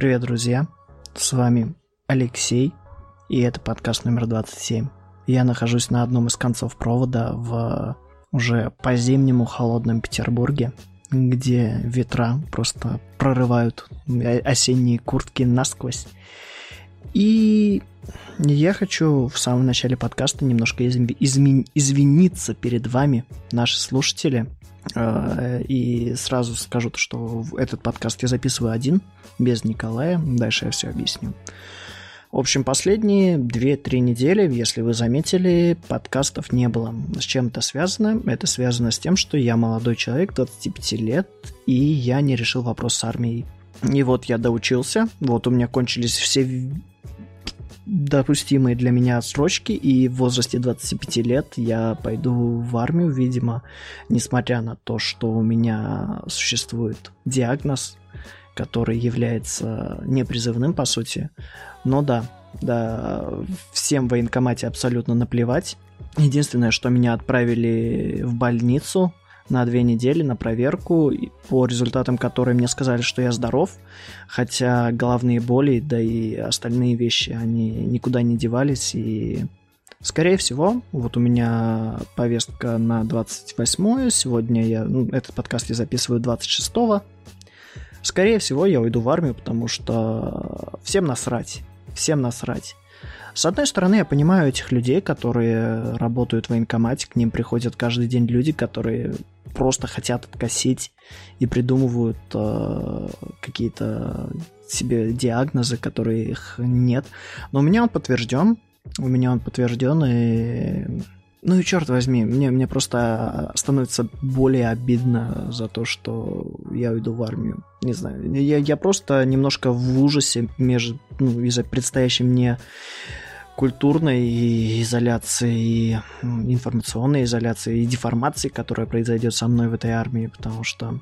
Привет, друзья! С вами Алексей, и это подкаст номер 27. Я нахожусь на одном из концов провода в уже по-зимнему холодном Петербурге, где ветра просто прорывают осенние куртки насквозь. И я хочу в самом начале подкаста немножко изми- изми- извиниться перед вами, наши слушатели. Э, и сразу скажу, что этот подкаст я записываю один, без Николая. Дальше я все объясню. В общем, последние 2-3 недели, если вы заметили, подкастов не было. С чем это связано? Это связано с тем, что я молодой человек, 25 лет, и я не решил вопрос с армией. И вот я доучился, вот у меня кончились все допустимые для меня отсрочки, и в возрасте 25 лет я пойду в армию, видимо, несмотря на то, что у меня существует диагноз, который является непризывным, по сути. Но да, да, всем в военкомате абсолютно наплевать. Единственное, что меня отправили в больницу на две недели на проверку, по результатам которой мне сказали, что я здоров, хотя головные боли, да и остальные вещи, они никуда не девались, и Скорее всего, вот у меня повестка на 28 сегодня я, ну, этот подкаст я записываю 26 -го. Скорее всего, я уйду в армию, потому что всем насрать, всем насрать. С одной стороны, я понимаю этих людей, которые работают в военкомате, к ним приходят каждый день люди, которые просто хотят откосить и придумывают э, какие-то себе диагнозы, которых нет. Но у меня он подтвержден, у меня он подтвержден, и ну и черт возьми, мне, мне просто становится более обидно за то, что я уйду в армию. Не знаю, я, я просто немножко в ужасе между, ну, из-за предстоящей мне культурной изоляции, и информационной изоляции, и деформации, которая произойдет со мной в этой армии, потому что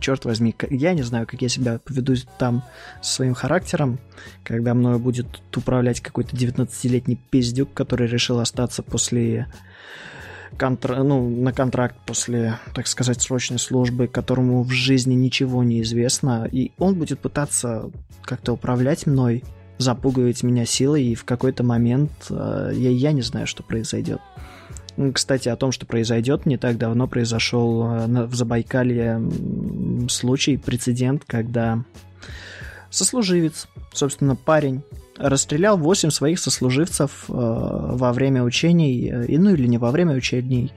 черт возьми, я не знаю, как я себя поведу там со своим характером, когда мною будет управлять какой-то 19-летний пиздюк, который решил остаться после контра... ну, на контракт после, так сказать, срочной службы, которому в жизни ничего не известно, и он будет пытаться как-то управлять мной, запугивать меня силой, и в какой-то момент э, я, я не знаю, что произойдет. Кстати, о том, что произойдет, не так давно произошел э, в Забайкалье случай, прецедент, когда сослуживец, собственно, парень, расстрелял 8 своих сослуживцев э, во время учений, э, ну или не во время учений.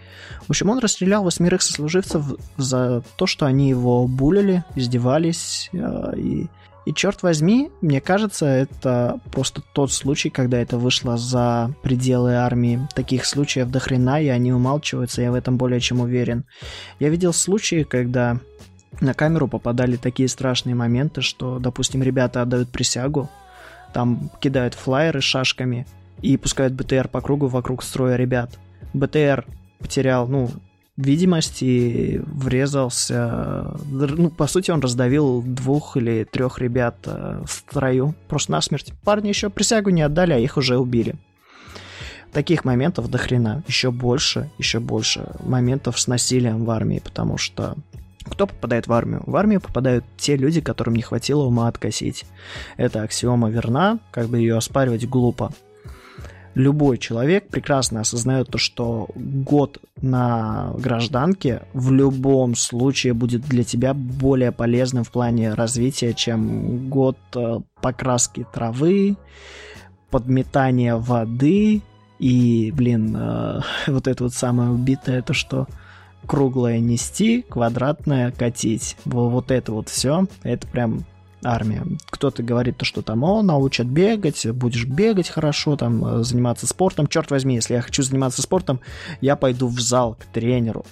В общем, он расстрелял восьмерых сослуживцев за то, что они его булили, издевались. Э, и, и черт возьми, мне кажется, это просто тот случай, когда это вышло за пределы армии. Таких случаев до хрена, и они умалчиваются, я в этом более чем уверен. Я видел случаи, когда на камеру попадали такие страшные моменты, что, допустим, ребята отдают присягу, там кидают флайеры шашками и пускают БТР по кругу вокруг строя ребят. БТР потерял, ну, видимость и врезался. Ну, по сути, он раздавил двух или трех ребят э, в строю. Просто насмерть. Парни еще присягу не отдали, а их уже убили. Таких моментов до хрена. Еще больше, еще больше моментов с насилием в армии, потому что кто попадает в армию? В армию попадают те люди, которым не хватило ума откосить. Это аксиома верна, как бы ее оспаривать глупо. Любой человек прекрасно осознает то, что год на гражданке в любом случае будет для тебя более полезным в плане развития, чем год э, покраски травы, подметания воды и, блин, э, вот это вот самое убитое, то что круглое нести, квадратное катить. Вот это вот все, это прям армия. Кто-то говорит то, что там, о, научат бегать, будешь бегать хорошо, там, э, заниматься спортом. Черт возьми, если я хочу заниматься спортом, я пойду в зал к тренеру,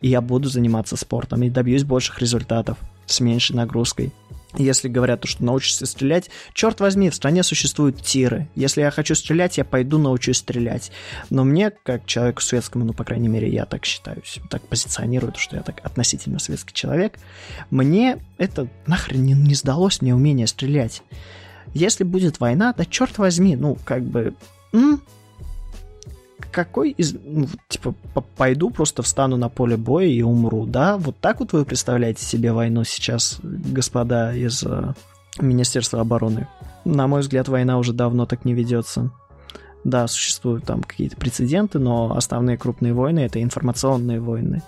и я буду заниматься спортом, и добьюсь больших результатов с меньшей нагрузкой. Если говорят, что научишься стрелять, черт возьми, в стране существуют тиры. Если я хочу стрелять, я пойду научусь стрелять. Но мне, как человеку светскому, ну, по крайней мере, я так считаюсь, так позиционирую, что я так относительно светский человек, мне это нахрен не, не сдалось, мне умение стрелять. Если будет война, да черт возьми, ну, как бы... М? Какой из... Ну, типа, пойду, просто встану на поле боя и умру, да? Вот так вот вы представляете себе войну сейчас, господа из э, Министерства обороны. На мой взгляд, война уже давно так не ведется. Да, существуют там какие-то прецеденты, но основные крупные войны это информационные войны.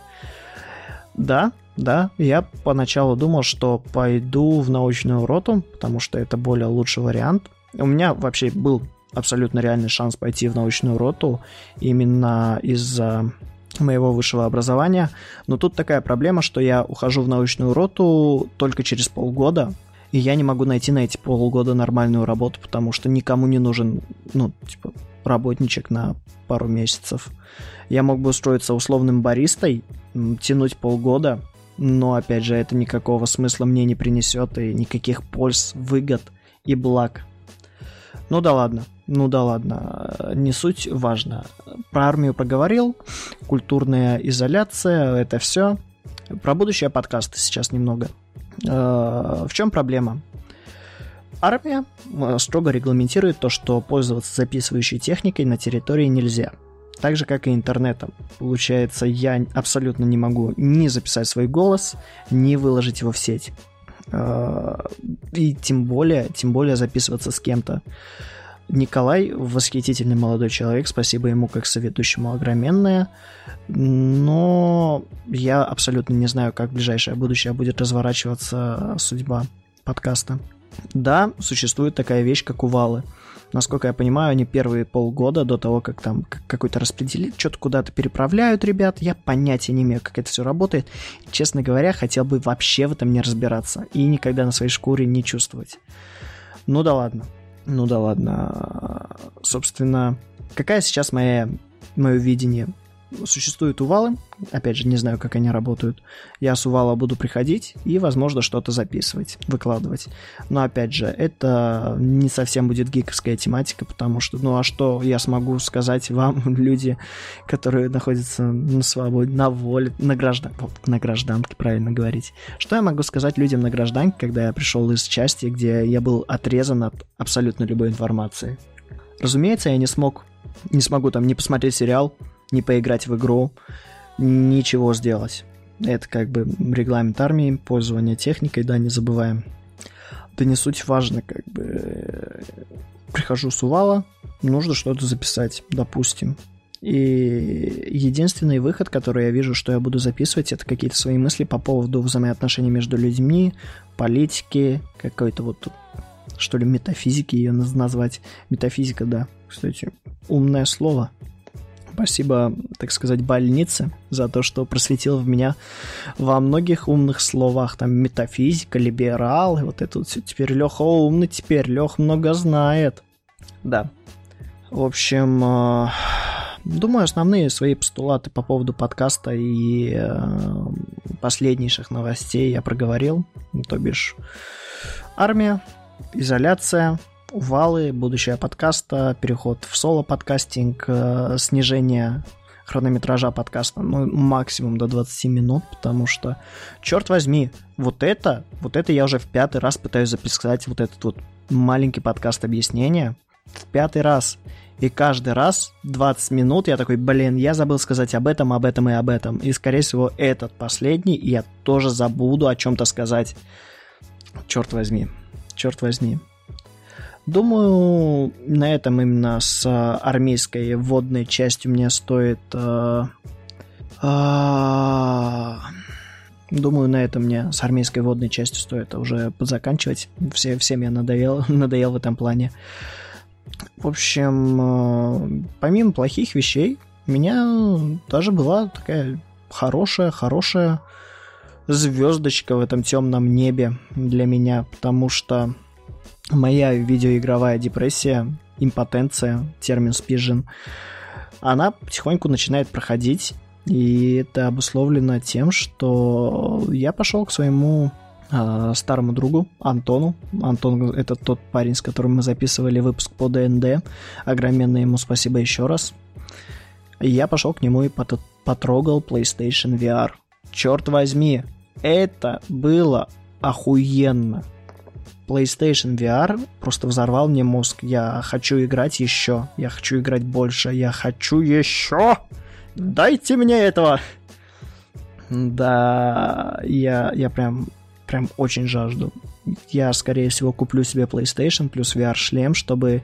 Да, да, я поначалу думал, что пойду в научную роту, потому что это более лучший вариант. У меня вообще был абсолютно реальный шанс пойти в научную роту именно из-за моего высшего образования. Но тут такая проблема, что я ухожу в научную роту только через полгода, и я не могу найти на эти полгода нормальную работу, потому что никому не нужен, ну, типа, работничек на пару месяцев. Я мог бы устроиться условным баристой, тянуть полгода, но, опять же, это никакого смысла мне не принесет и никаких польз, выгод и благ. Ну да ладно, ну да ладно, не суть важно. Про армию проговорил, культурная изоляция, это все. Про будущее подкаста сейчас немного. Э, в чем проблема? Армия э, строго регламентирует то, что пользоваться записывающей техникой на территории нельзя. Так же, как и интернетом. Получается, я абсолютно не могу ни записать свой голос, ни выложить его в сеть. Э, и тем более, тем более записываться с кем-то. Николай восхитительный молодой человек, спасибо ему как соведущему огроменное, но я абсолютно не знаю, как в ближайшее будущее будет разворачиваться судьба подкаста. Да, существует такая вещь, как увалы. Насколько я понимаю, они первые полгода до того, как там какой-то распределитель что-то куда-то переправляют ребят, я понятия не имею, как это все работает. Честно говоря, хотел бы вообще в этом не разбираться и никогда на своей шкуре не чувствовать. Ну да ладно. Ну да ладно. Собственно, какая сейчас моя, мое видение существуют увалы, опять же, не знаю, как они работают. Я с увала буду приходить и, возможно, что-то записывать, выкладывать. Но, опять же, это не совсем будет гиковская тематика, потому что, ну, а что я смогу сказать вам, люди, которые находятся на свободе, на воле, на, граждан... на гражданке, правильно говорить. Что я могу сказать людям на гражданке, когда я пришел из части, где я был отрезан от абсолютно любой информации? Разумеется, я не смог, не смогу там не посмотреть сериал, не поиграть в игру, ничего сделать. Это как бы регламент армии, пользование техникой, да, не забываем. Да не суть важно, как бы прихожу с увала, нужно что-то записать, допустим. И единственный выход, который я вижу, что я буду записывать, это какие-то свои мысли по поводу взаимоотношений между людьми, политики, какой-то вот, что ли, метафизики ее назвать. Метафизика, да, кстати, умное слово. Спасибо, так сказать, больнице за то, что просветил в меня во многих умных словах. Там метафизика, либерал, вот это вот все. Теперь Леха умный, теперь Лех много знает. Да. В общем, э, думаю, основные свои постулаты по поводу подкаста и э, последнейших новостей я проговорил. То бишь, армия, изоляция, валы, будущее подкаста, переход в соло-подкастинг, э, снижение хронометража подкаста, ну, максимум до 20 минут, потому что, черт возьми, вот это, вот это я уже в пятый раз пытаюсь записать вот этот вот маленький подкаст объяснения, в пятый раз. И каждый раз 20 минут я такой, блин, я забыл сказать об этом, об этом и об этом. И, скорее всего, этот последний я тоже забуду о чем-то сказать. Черт возьми, черт возьми. Думаю, на этом именно с а, армейской вводной частью мне стоит... Э, э, думаю, на этом мне с армейской водной частью стоит уже заканчивать. Все, всем я надоел, надоел в этом плане. В общем, э, помимо плохих вещей, у меня даже была такая хорошая, хорошая звездочка в этом темном небе для меня, потому что моя видеоигровая депрессия, импотенция, термин спижен, она потихоньку начинает проходить, и это обусловлено тем, что я пошел к своему э, старому другу Антону. Антон — это тот парень, с которым мы записывали выпуск по ДНД. Огроменное ему спасибо еще раз. И я пошел к нему и потрогал PlayStation VR. Черт возьми, это было охуенно. PlayStation VR просто взорвал мне мозг. Я хочу играть еще. Я хочу играть больше. Я хочу еще. Дайте мне этого. Да, я, я прям, прям очень жажду. я, скорее всего, куплю себе PlayStation плюс VR-шлем, чтобы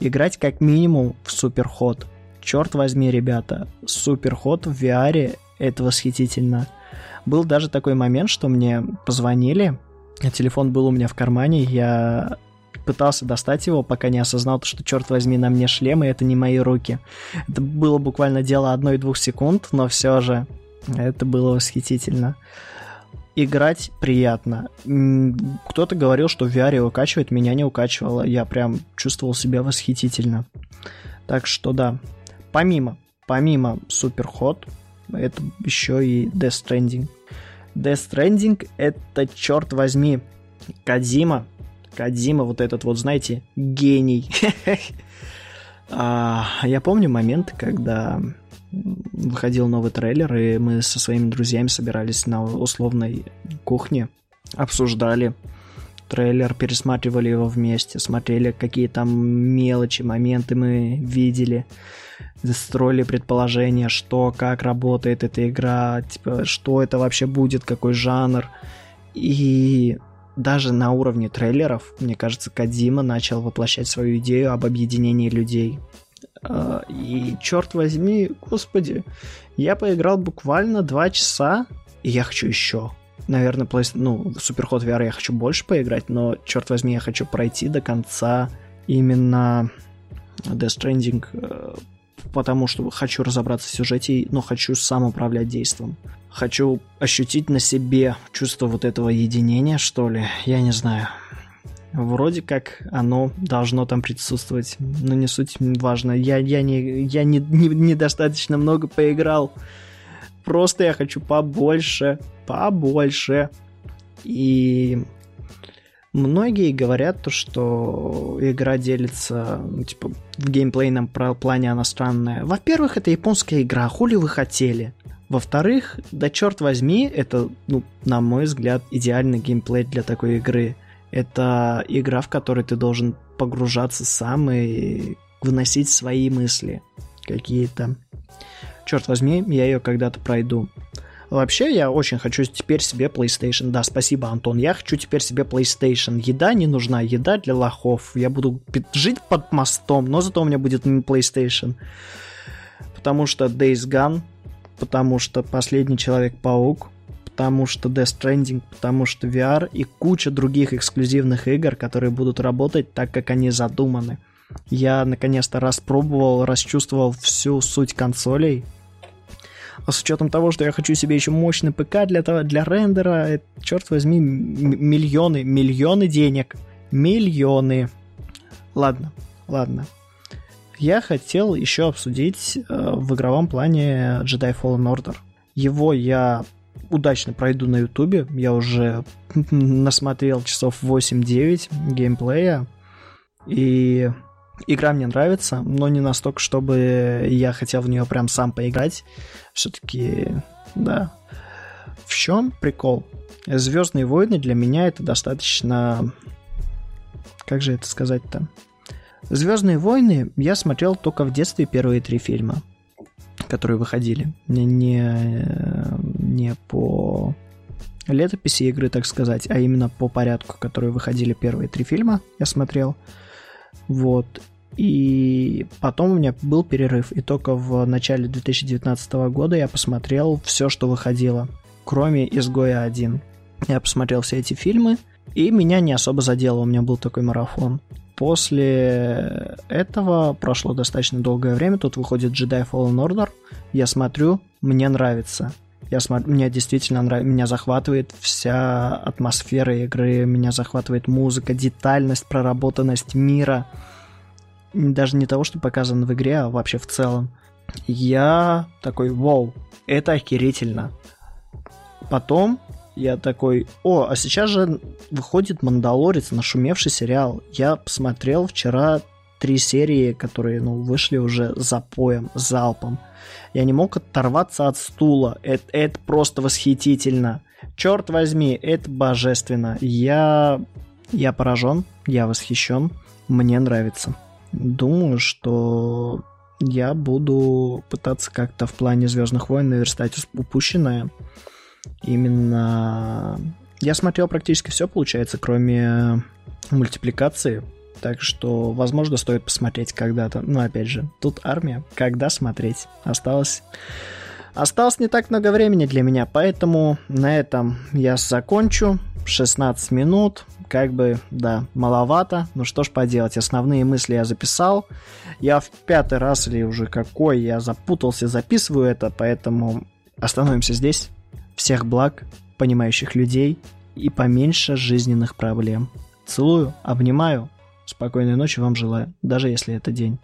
играть как минимум в Суперход. Черт возьми, ребята, Суперход в VR — это восхитительно. Был даже такой момент, что мне позвонили, телефон был у меня в кармане, я пытался достать его, пока не осознал, что, черт возьми, на мне шлем, и это не мои руки. Это было буквально дело одной-двух секунд, но все же это было восхитительно. Играть приятно. Кто-то говорил, что в VR укачивает, меня не укачивало. Я прям чувствовал себя восхитительно. Так что да, помимо, помимо Superhot, это еще и Death Stranding. Death Stranding это, черт возьми, Кадзима. Кадзима, вот этот вот, знаете, гений. а, я помню момент, когда выходил новый трейлер, и мы со своими друзьями собирались на условной кухне, обсуждали трейлер, пересматривали его вместе, смотрели, какие там мелочи, моменты мы видели, строили предположения, что, как работает эта игра, типа, что это вообще будет, какой жанр. И даже на уровне трейлеров, мне кажется, Кадима начал воплощать свою идею об объединении людей. А, и черт возьми, господи, я поиграл буквально два часа, и я хочу еще. Наверное, Play... ну, Superhot VR я хочу больше поиграть, но, черт возьми, я хочу пройти до конца именно Death Stranding, э, потому что хочу разобраться в сюжете, но хочу сам управлять действием. Хочу ощутить на себе чувство вот этого единения, что ли. Я не знаю. Вроде как оно должно там присутствовать, но не суть важно. Я, я, не, я не, не, недостаточно много поиграл. Просто я хочу побольше, побольше. И многие говорят то, что игра делится, ну, типа, в геймплейном плане она странная. Во-первых, это японская игра, хули вы хотели? Во-вторых, да черт возьми, это, ну, на мой взгляд, идеальный геймплей для такой игры. Это игра, в которой ты должен погружаться сам и вносить свои мысли какие-то. Черт возьми, я ее когда-то пройду. Вообще, я очень хочу теперь себе PlayStation. Да, спасибо, Антон. Я хочу теперь себе PlayStation. Еда не нужна, еда для лохов. Я буду жить под мостом, но зато у меня будет PlayStation. Потому что Days Gone, потому что Последний Человек-паук, потому что Death Stranding, потому что VR и куча других эксклюзивных игр, которые будут работать так, как они задуманы. Я наконец-то распробовал, расчувствовал всю суть консолей. А с учетом того, что я хочу себе еще мощный ПК для, того, для рендера, это, черт возьми, миллионы, миллионы денег. Миллионы. Ладно, ладно. Я хотел еще обсудить э, в игровом плане Jedi Fallen Order. Его я удачно пройду на ютубе. Я уже насмотрел часов 8-9 геймплея. И игра мне нравится, но не настолько, чтобы я хотел в нее прям сам поиграть. Все-таки, да. В чем прикол? Звездные войны для меня это достаточно... Как же это сказать-то? Звездные войны я смотрел только в детстве первые три фильма которые выходили. Не, не, не по летописи игры, так сказать, а именно по порядку, которые выходили первые три фильма, я смотрел. Вот. И потом у меня был перерыв, и только в начале 2019 года я посмотрел все, что выходило, кроме «Изгоя 1». Я посмотрел все эти фильмы, и меня не особо задело, у меня был такой марафон. После этого прошло достаточно долгое время, тут выходит Jedi Fallen Order, я смотрю, мне нравится. Я смотрю, мне действительно нравится, меня захватывает вся атмосфера игры, меня захватывает музыка, детальность, проработанность мира. Даже не того, что показано в игре, а вообще в целом. Я такой, вау, это охерительно. Потом я такой, о, а сейчас же выходит «Мандалорец», нашумевший сериал. Я посмотрел вчера три серии, которые, ну, вышли уже за поем, залпом. Я не мог оторваться от стула. Это, это просто восхитительно. Черт возьми, это божественно. Я, я поражен, я восхищен. Мне нравится. Думаю, что я буду пытаться как-то в плане Звездных войн наверстать упущенное именно Я смотрел практически все, получается, кроме мультипликации. Так что, возможно, стоит посмотреть когда-то. Но, опять же, тут армия. Когда смотреть? Осталось... Осталось не так много времени для меня, поэтому на этом я закончу. 16 минут, как бы, да, маловато. Ну что ж поделать, основные мысли я записал. Я в пятый раз или уже какой, я запутался, записываю это, поэтому остановимся здесь. Всех благ, понимающих людей и поменьше жизненных проблем. Целую, обнимаю, спокойной ночи вам желаю, даже если это день.